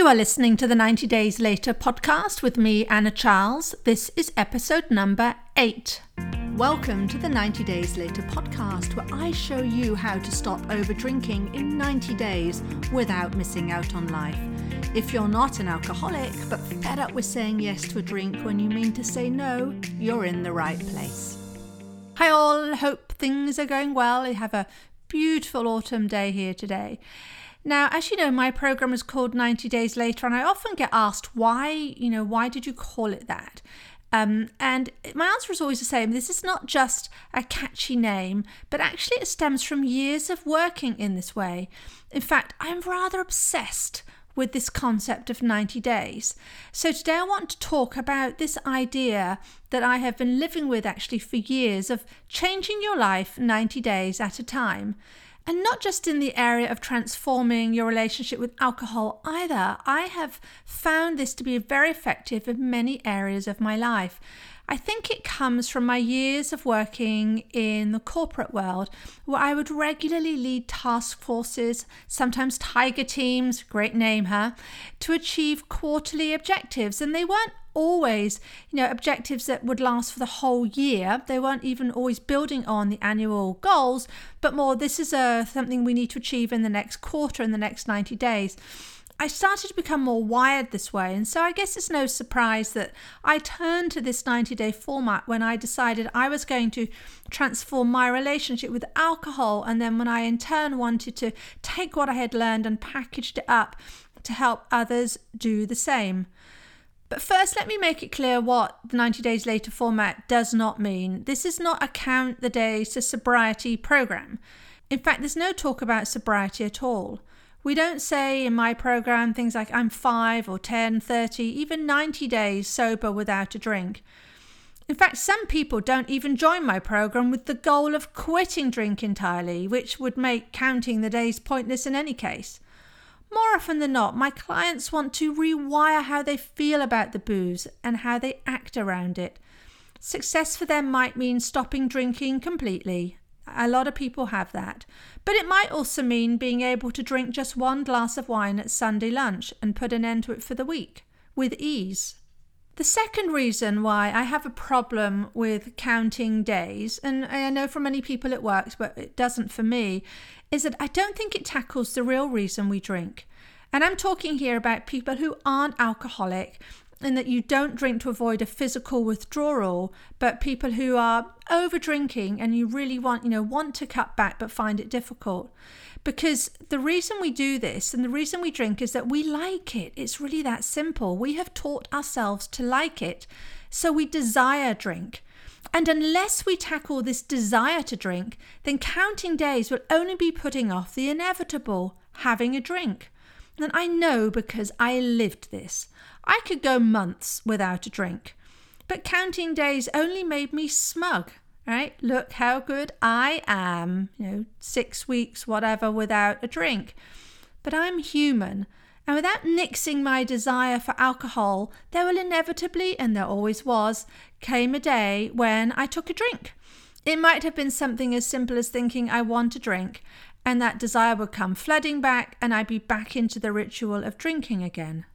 You are listening to the 90 Days Later podcast with me, Anna Charles. This is episode number eight. Welcome to the 90 Days Later podcast, where I show you how to stop over drinking in 90 days without missing out on life. If you're not an alcoholic, but fed up with saying yes to a drink when you mean to say no, you're in the right place. Hi, all. Hope things are going well. I have a beautiful autumn day here today. Now, as you know, my program is called 90 Days Later, and I often get asked, why, you know, why did you call it that? Um, and my answer is always the same. This is not just a catchy name, but actually it stems from years of working in this way. In fact, I'm rather obsessed with this concept of 90 days. So today I want to talk about this idea that I have been living with actually for years of changing your life 90 days at a time. And not just in the area of transforming your relationship with alcohol either. I have found this to be very effective in many areas of my life. I think it comes from my years of working in the corporate world, where I would regularly lead task forces, sometimes tiger teams, great name, huh, to achieve quarterly objectives. And they weren't always, you know, objectives that would last for the whole year. They weren't even always building on the annual goals, but more this is a something we need to achieve in the next quarter, in the next 90 days. I started to become more wired this way, and so I guess it's no surprise that I turned to this 90 day format when I decided I was going to transform my relationship with alcohol, and then when I in turn wanted to take what I had learned and packaged it up to help others do the same. But first, let me make it clear what the 90 days later format does not mean. This is not a count the days to sobriety program. In fact, there's no talk about sobriety at all. We don't say in my program things like I'm 5 or 10, 30, even 90 days sober without a drink. In fact, some people don't even join my program with the goal of quitting drink entirely, which would make counting the days pointless in any case. More often than not, my clients want to rewire how they feel about the booze and how they act around it. Success for them might mean stopping drinking completely. A lot of people have that. But it might also mean being able to drink just one glass of wine at Sunday lunch and put an end to it for the week with ease. The second reason why I have a problem with counting days, and I know for many people it works, but it doesn't for me, is that I don't think it tackles the real reason we drink. And I'm talking here about people who aren't alcoholic and that you don't drink to avoid a physical withdrawal, but people who are over drinking and you really want, you know, want to cut back but find it difficult. Because the reason we do this and the reason we drink is that we like it. It's really that simple. We have taught ourselves to like it. So we desire drink. And unless we tackle this desire to drink, then counting days will only be putting off the inevitable having a drink. And I know because I lived this. I could go months without a drink. But counting days only made me smug right? Look how good I am, you know, six weeks, whatever, without a drink. But I'm human, and without nixing my desire for alcohol, there will inevitably, and there always was, came a day when I took a drink. It might have been something as simple as thinking I want a drink, and that desire would come flooding back, and I'd be back into the ritual of drinking again.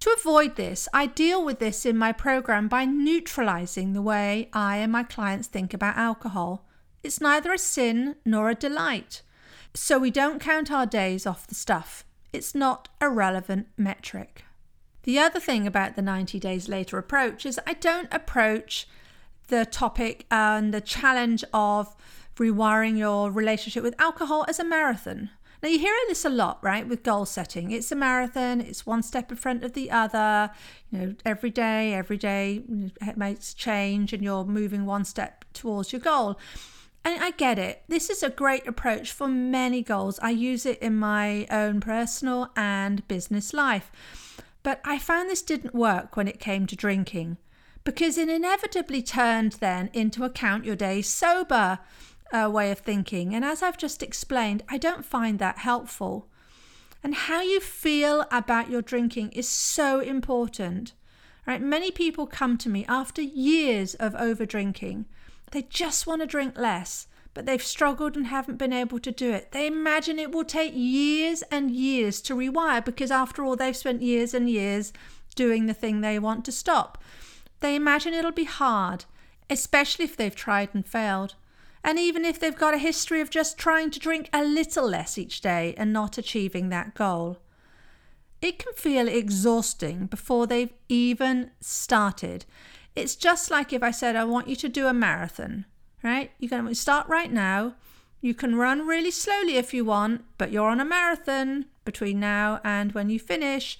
To avoid this, I deal with this in my program by neutralizing the way I and my clients think about alcohol. It's neither a sin nor a delight. So we don't count our days off the stuff. It's not a relevant metric. The other thing about the 90 days later approach is I don't approach the topic and the challenge of rewiring your relationship with alcohol as a marathon. Now, you hear this a lot, right, with goal setting. It's a marathon, it's one step in front of the other. You know, every day, every day it makes change, and you're moving one step towards your goal. And I get it. This is a great approach for many goals. I use it in my own personal and business life. But I found this didn't work when it came to drinking because it inevitably turned then into a count your days sober uh, way of thinking. And as I've just explained, I don't find that helpful. And how you feel about your drinking is so important. Right? Many people come to me after years of over drinking. They just want to drink less, but they've struggled and haven't been able to do it. They imagine it will take years and years to rewire because, after all, they've spent years and years doing the thing they want to stop. They imagine it'll be hard, especially if they've tried and failed. And even if they've got a history of just trying to drink a little less each day and not achieving that goal. It can feel exhausting before they've even started. It's just like if I said, I want you to do a marathon right? You're going to start right now. You can run really slowly if you want, but you're on a marathon between now and when you finish.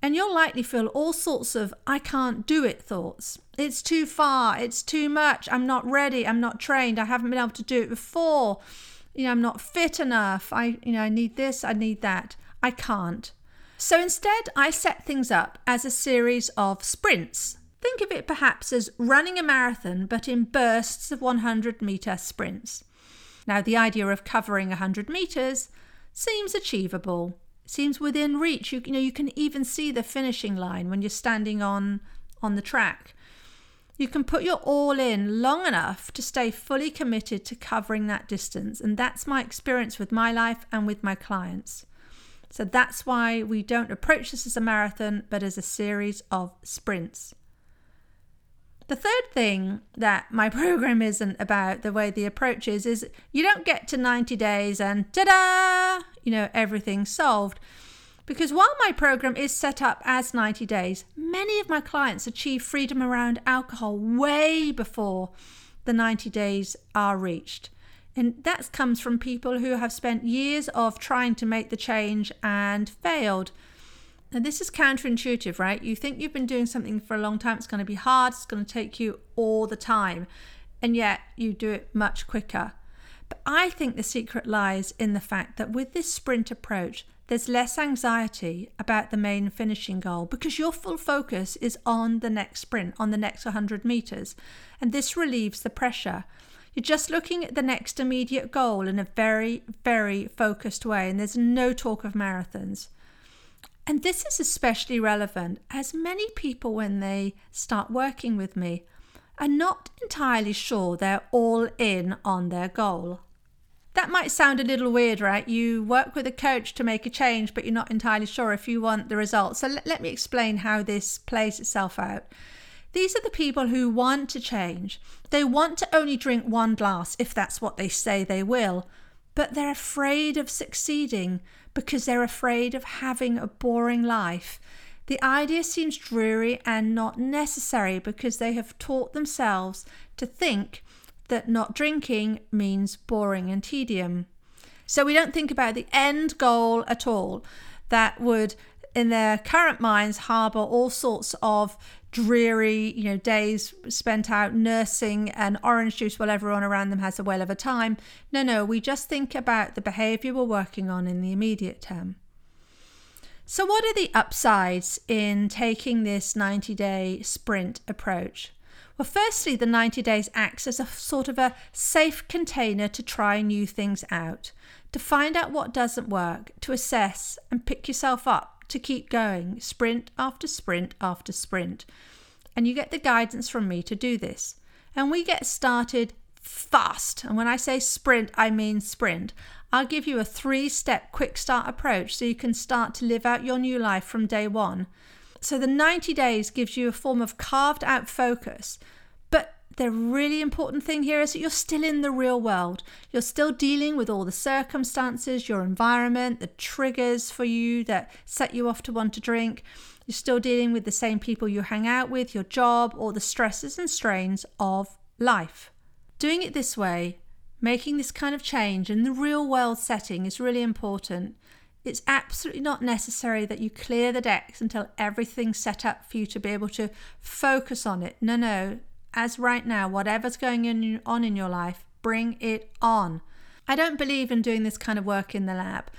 And you'll likely feel all sorts of I can't do it thoughts. It's too far. It's too much. I'm not ready. I'm not trained. I haven't been able to do it before. You know, I'm not fit enough. I, you know, I need this. I need that. I can't. So instead, I set things up as a series of sprints Think of it perhaps as running a marathon but in bursts of 100 metre sprints. Now, the idea of covering 100 metres seems achievable, seems within reach. You, you, know, you can even see the finishing line when you're standing on, on the track. You can put your all in long enough to stay fully committed to covering that distance. And that's my experience with my life and with my clients. So that's why we don't approach this as a marathon, but as a series of sprints. The third thing that my program isn't about, the way the approach is, is you don't get to 90 days and ta da, you know, everything solved. Because while my program is set up as 90 days, many of my clients achieve freedom around alcohol way before the 90 days are reached. And that comes from people who have spent years of trying to make the change and failed. And this is counterintuitive, right? You think you've been doing something for a long time, it's going to be hard, it's going to take you all the time, and yet you do it much quicker. But I think the secret lies in the fact that with this sprint approach, there's less anxiety about the main finishing goal because your full focus is on the next sprint, on the next 100 meters. And this relieves the pressure. You're just looking at the next immediate goal in a very, very focused way, and there's no talk of marathons. And this is especially relevant as many people, when they start working with me, are not entirely sure they're all in on their goal. That might sound a little weird, right? You work with a coach to make a change, but you're not entirely sure if you want the results. So let, let me explain how this plays itself out. These are the people who want to change. They want to only drink one glass if that's what they say they will, but they're afraid of succeeding because they're afraid of having a boring life. The idea seems dreary and not necessary because they have taught themselves to think that not drinking means boring and tedium. So we don't think about the end goal at all that would, in their current minds, harbour all sorts of dreary, you know, days spent out nursing and orange juice while everyone around them has a whale of a time. No, no, we just think about the behavior we're working on in the immediate term. So, what are the upsides in taking this 90 day sprint approach? Well, firstly, the 90 days acts as a sort of a safe container to try new things out, to find out what doesn't work, to assess and pick yourself up to keep going, sprint after sprint after sprint. And you get the guidance from me to do this. And we get started fast. And when I say sprint, I mean sprint. I'll give you a three step quick start approach so you can start to live out your new life from day one. So the 90 days gives you a form of carved out focus But the really important thing here is that you're still in the real world. You're still dealing with all the circumstances, your environment, the triggers for you that set you off to want to drink. You're still dealing with the same people you hang out with, your job, or the stresses and strains of life. Doing it this way, making this kind of change in the real world setting is really important. It's absolutely not necessary that you clear the decks until everything's set up for you to be able to focus on it. No, no, as right now, whatever's going on in your life, bring it on. I don't believe in doing this kind of work in the lab.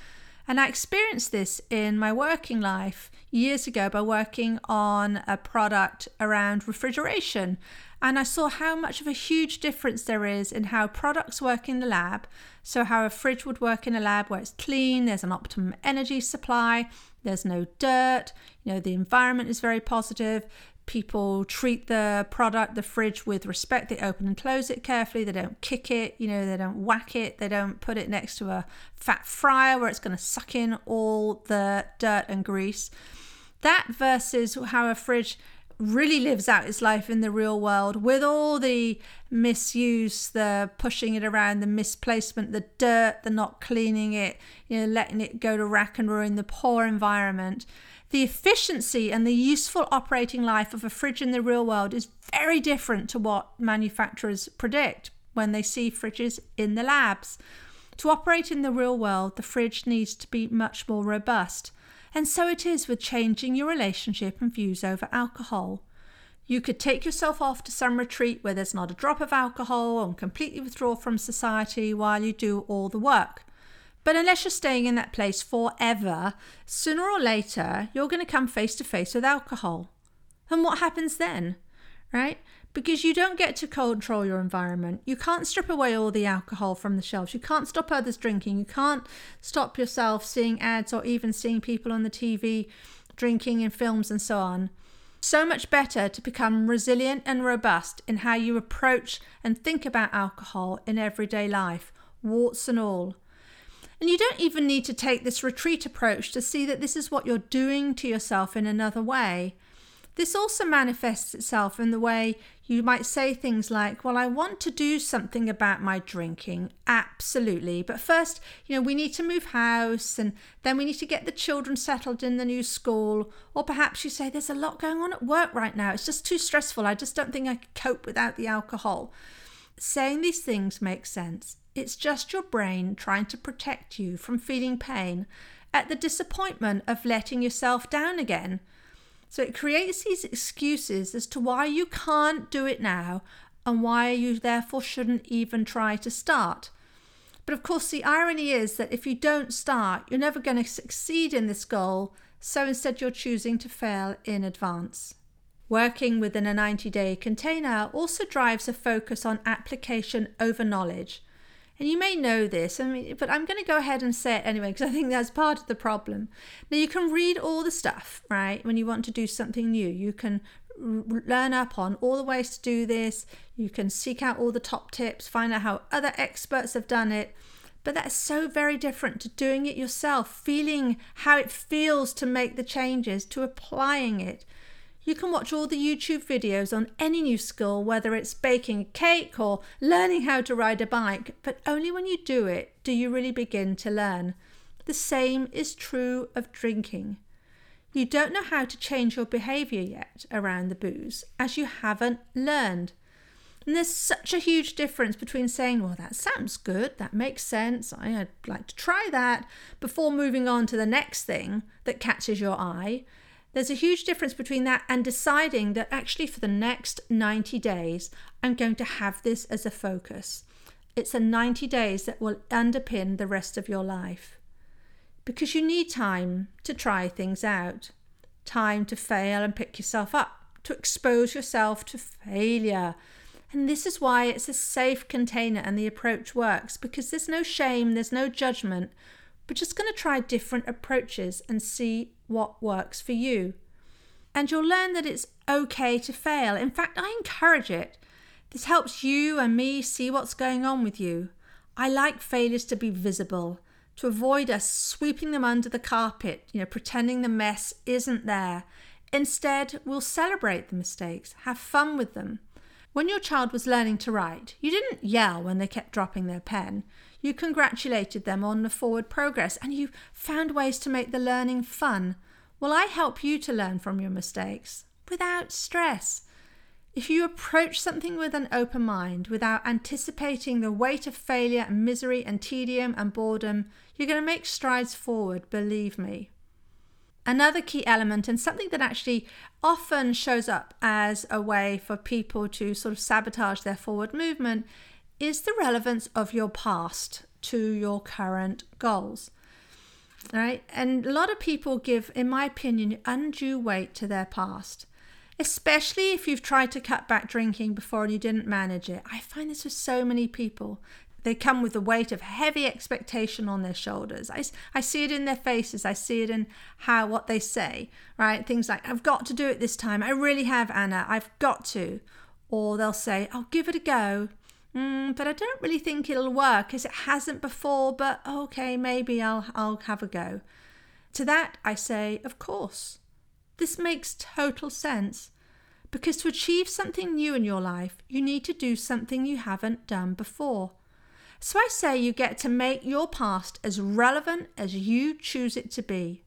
And I experienced this in my working life years ago by working on a product around refrigeration. And I saw how much of a huge difference there is in how products work in the lab. So, how a fridge would work in a lab where it's clean, there's an optimum energy supply, there's no dirt, you know, the environment is very positive, people treat the product, the fridge, with respect. They open and close it carefully. They don't kick it, you know, they don't whack it. They don't put it next to a fat fryer where it's going to suck in all the dirt and grease. That versus how a fridge really lives out its life in the real world with all the misuse, the pushing it around, the misplacement, the dirt, the not cleaning it, you know, letting it go to rack and ruin, the poor environment. The efficiency and the useful operating life of a fridge in the real world is very different to what manufacturers predict when they see fridges in the labs. To operate in the real world, the fridge needs to be much more robust. And so it is with changing your relationship and views over alcohol. You could take yourself off to some retreat where there's not a drop of alcohol and completely withdraw from society while you do all the work. But unless you're staying in that place forever, sooner or later you're going to come face to face with alcohol. And what happens then? Right? because you don't get to control your environment. You can't strip away all the alcohol from the shelves. You can't stop others drinking. You can't stop yourself seeing ads or even seeing people on the TV drinking in films and so on. So much better to become resilient and robust in how you approach and think about alcohol in everyday life, warts and all. And you don't even need to take this retreat approach to see that this is what you're doing to yourself in another way. This also manifests itself in the way you might say things like, Well, I want to do something about my drinking. Absolutely. But first, you know, we need to move house and then we need to get the children settled in the new school. Or perhaps you say, There's a lot going on at work right now. It's just too stressful. I just don't think I could cope without the alcohol. Saying these things makes sense. It's just your brain trying to protect you from feeling pain at the disappointment of letting yourself down again. So it creates these excuses as to why you can't do it now and why you therefore shouldn't even try to start. But of course, the irony is that if you don't start, you're never going to succeed in this goal, so instead you're choosing to fail in advance. Working within a 90 day container also drives a focus on application over knowledge. And you may know this, I mean, but I'm going to go ahead and say it anyway because I think that's part of the problem. Now, you can read all the stuff, right, when you want to do something new. You can learn up on all the ways to do this. You can seek out all the top tips, find out how other experts have done it. But that's so very different to doing it yourself, feeling how it feels to make the changes, to applying it. You can watch all the YouTube videos on any new skill, whether it's baking a cake or learning how to ride a bike, but only when you do it do you really begin to learn. The same is true of drinking. You don't know how to change your behaviour yet around the booze as you haven't learned. And there's such a huge difference between saying, well, that sounds good, that makes sense, I'd like to try that, before moving on to the next thing that catches your eye, there's a huge difference between that and deciding that actually for the next 90 days, I'm going to have this as a focus. It's the 90 days that will underpin the rest of your life. Because you need time to try things out, time to fail and pick yourself up, to expose yourself to failure. And this is why it's a safe container and the approach works because there's no shame, there's no judgment. We're just going to try different approaches and see what works for you. And you'll learn that it's okay to fail. In fact, I encourage it. This helps you and me see what's going on with you. I like failures to be visible, to avoid us sweeping them under the carpet, you know, pretending the mess isn't there. Instead, we'll celebrate the mistakes, have fun with them. When your child was learning to write, you didn't yell when they kept dropping their pen. You congratulated them on the forward progress and you found ways to make the learning fun. Well, I help you to learn from your mistakes without stress. If you approach something with an open mind, without anticipating the weight of failure and misery and tedium and boredom, you're going to make strides forward, believe me. Another key element, and something that actually often shows up as a way for people to sort of sabotage their forward movement, is the relevance of your past to your current goals. Right? And a lot of people give, in my opinion, undue weight to their past, especially if you've tried to cut back drinking before and you didn't manage it. I find this with so many people. they come with the weight of heavy expectation on their shoulders. I, I see it in their faces. I see it in how what they say, right? Things like, I've got to do it this time. I really have, Anna. I've got to. Or they'll say, I'll give it a go. Mm, but I don't really think it'll work because it hasn't before, but okay, maybe I'll, I'll have a go. To that, I say, of course. This makes total sense. Because to achieve something new in your life, you need to do something you haven't done before. So I say you get to make your past as relevant as you choose it to be.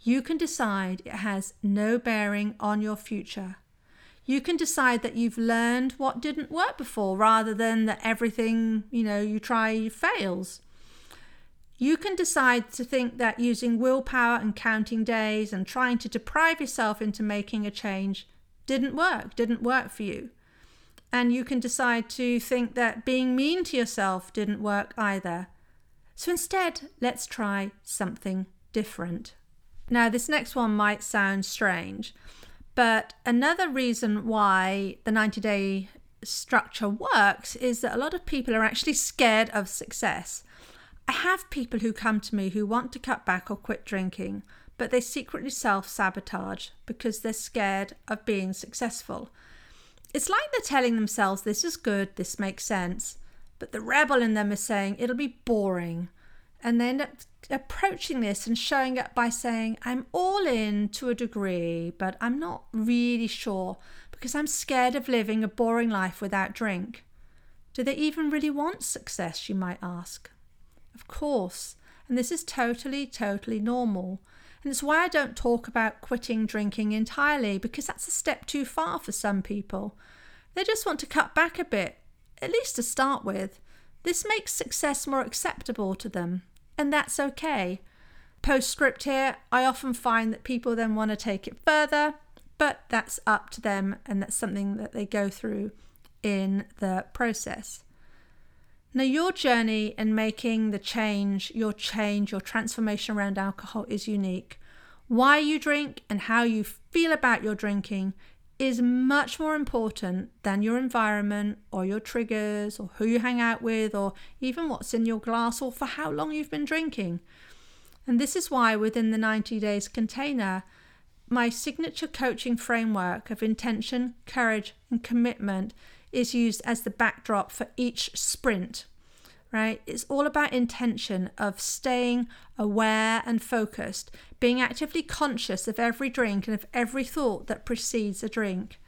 You can decide it has no bearing on your future. You can decide that you've learned what didn't work before rather than that everything, you know, you try fails. You can decide to think that using willpower and counting days and trying to deprive yourself into making a change didn't work, didn't work for you. And you can decide to think that being mean to yourself didn't work either. So instead, let's try something different. Now, this next one might sound strange, but another reason why the 90 day structure works is that a lot of people are actually scared of success. I have people who come to me who want to cut back or quit drinking, but they secretly self sabotage because they're scared of being successful. It's like they're telling themselves, this is good, this makes sense, but the rebel in them is saying, it'll be boring. And they end up approaching this and showing up by saying, I'm all in to a degree, but I'm not really sure because I'm scared of living a boring life without drink. Do they even really want success, you might ask? Of course, and this is totally, totally normal. And it's why I don't talk about quitting drinking entirely, because that's a step too far for some people. They just want to cut back a bit, at least to start with. This makes success more acceptable to them, and that's okay. Postscript here, I often find that people then want to take it further, but that's up to them, and that's something that they go through in the process. Now, your journey in making the change, your change, your transformation around alcohol is unique. Why you drink and how you feel about your drinking is much more important than your environment or your triggers or who you hang out with or even what's in your glass or for how long you've been drinking. And this is why within the 90 days container, my signature coaching framework of intention, courage, and commitment is used as the backdrop for each sprint, right? It's all about intention of staying aware and focused, being actively conscious of every drink and of every thought that precedes a drink.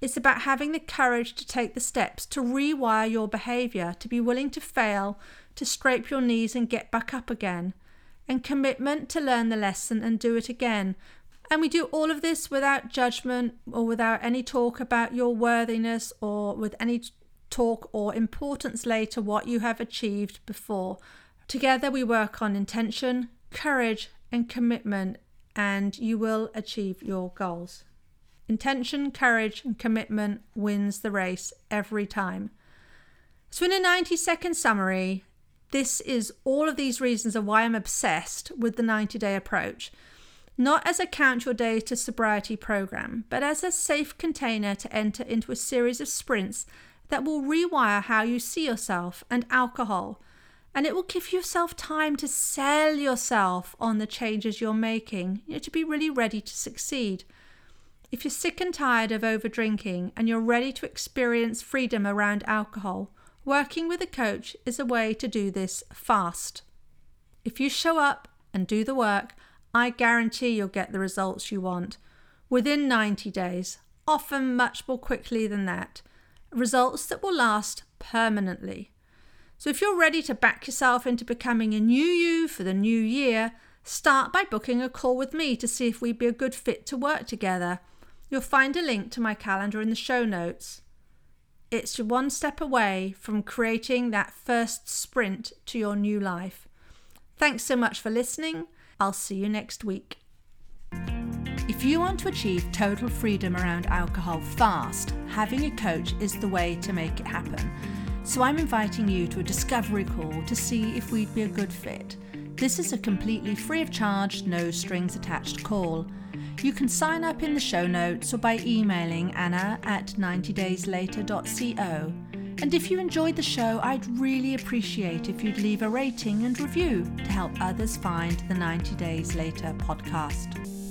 It's about having the courage to take the steps to rewire your behavior, to be willing to fail, to scrape your knees and get back up again, and commitment to learn the lesson and do it again, and we do all of this without judgment or without any talk about your worthiness or with any talk or importance later what you have achieved before. Together we work on intention, courage, and commitment, and you will achieve your goals. Intention, courage, and commitment wins the race every time. So, in a 90 second summary, this is all of these reasons of why I'm obsessed with the 90 day approach not as a count your days to sobriety program, but as a safe container to enter into a series of sprints that will rewire how you see yourself and alcohol. And it will give yourself time to sell yourself on the changes you're making, you know, to be really ready to succeed. If you're sick and tired of over drinking and you're ready to experience freedom around alcohol, working with a coach is a way to do this fast. If you show up and do the work, I guarantee you'll get the results you want within 90 days, often much more quickly than that. Results that will last permanently. So, if you're ready to back yourself into becoming a new you for the new year, start by booking a call with me to see if we'd be a good fit to work together. You'll find a link to my calendar in the show notes. It's one step away from creating that first sprint to your new life. Thanks so much for listening. I'll see you next week. If you want to achieve total freedom around alcohol fast, having a coach is the way to make it happen. So I'm inviting you to a discovery call to see if we'd be a good fit. This is a completely free of charge, no strings attached call. You can sign up in the show notes or by emailing anna at 90dayslater.co. And if you enjoyed the show, I'd really appreciate if you'd leave a rating and review to help others find the 90 Days Later podcast.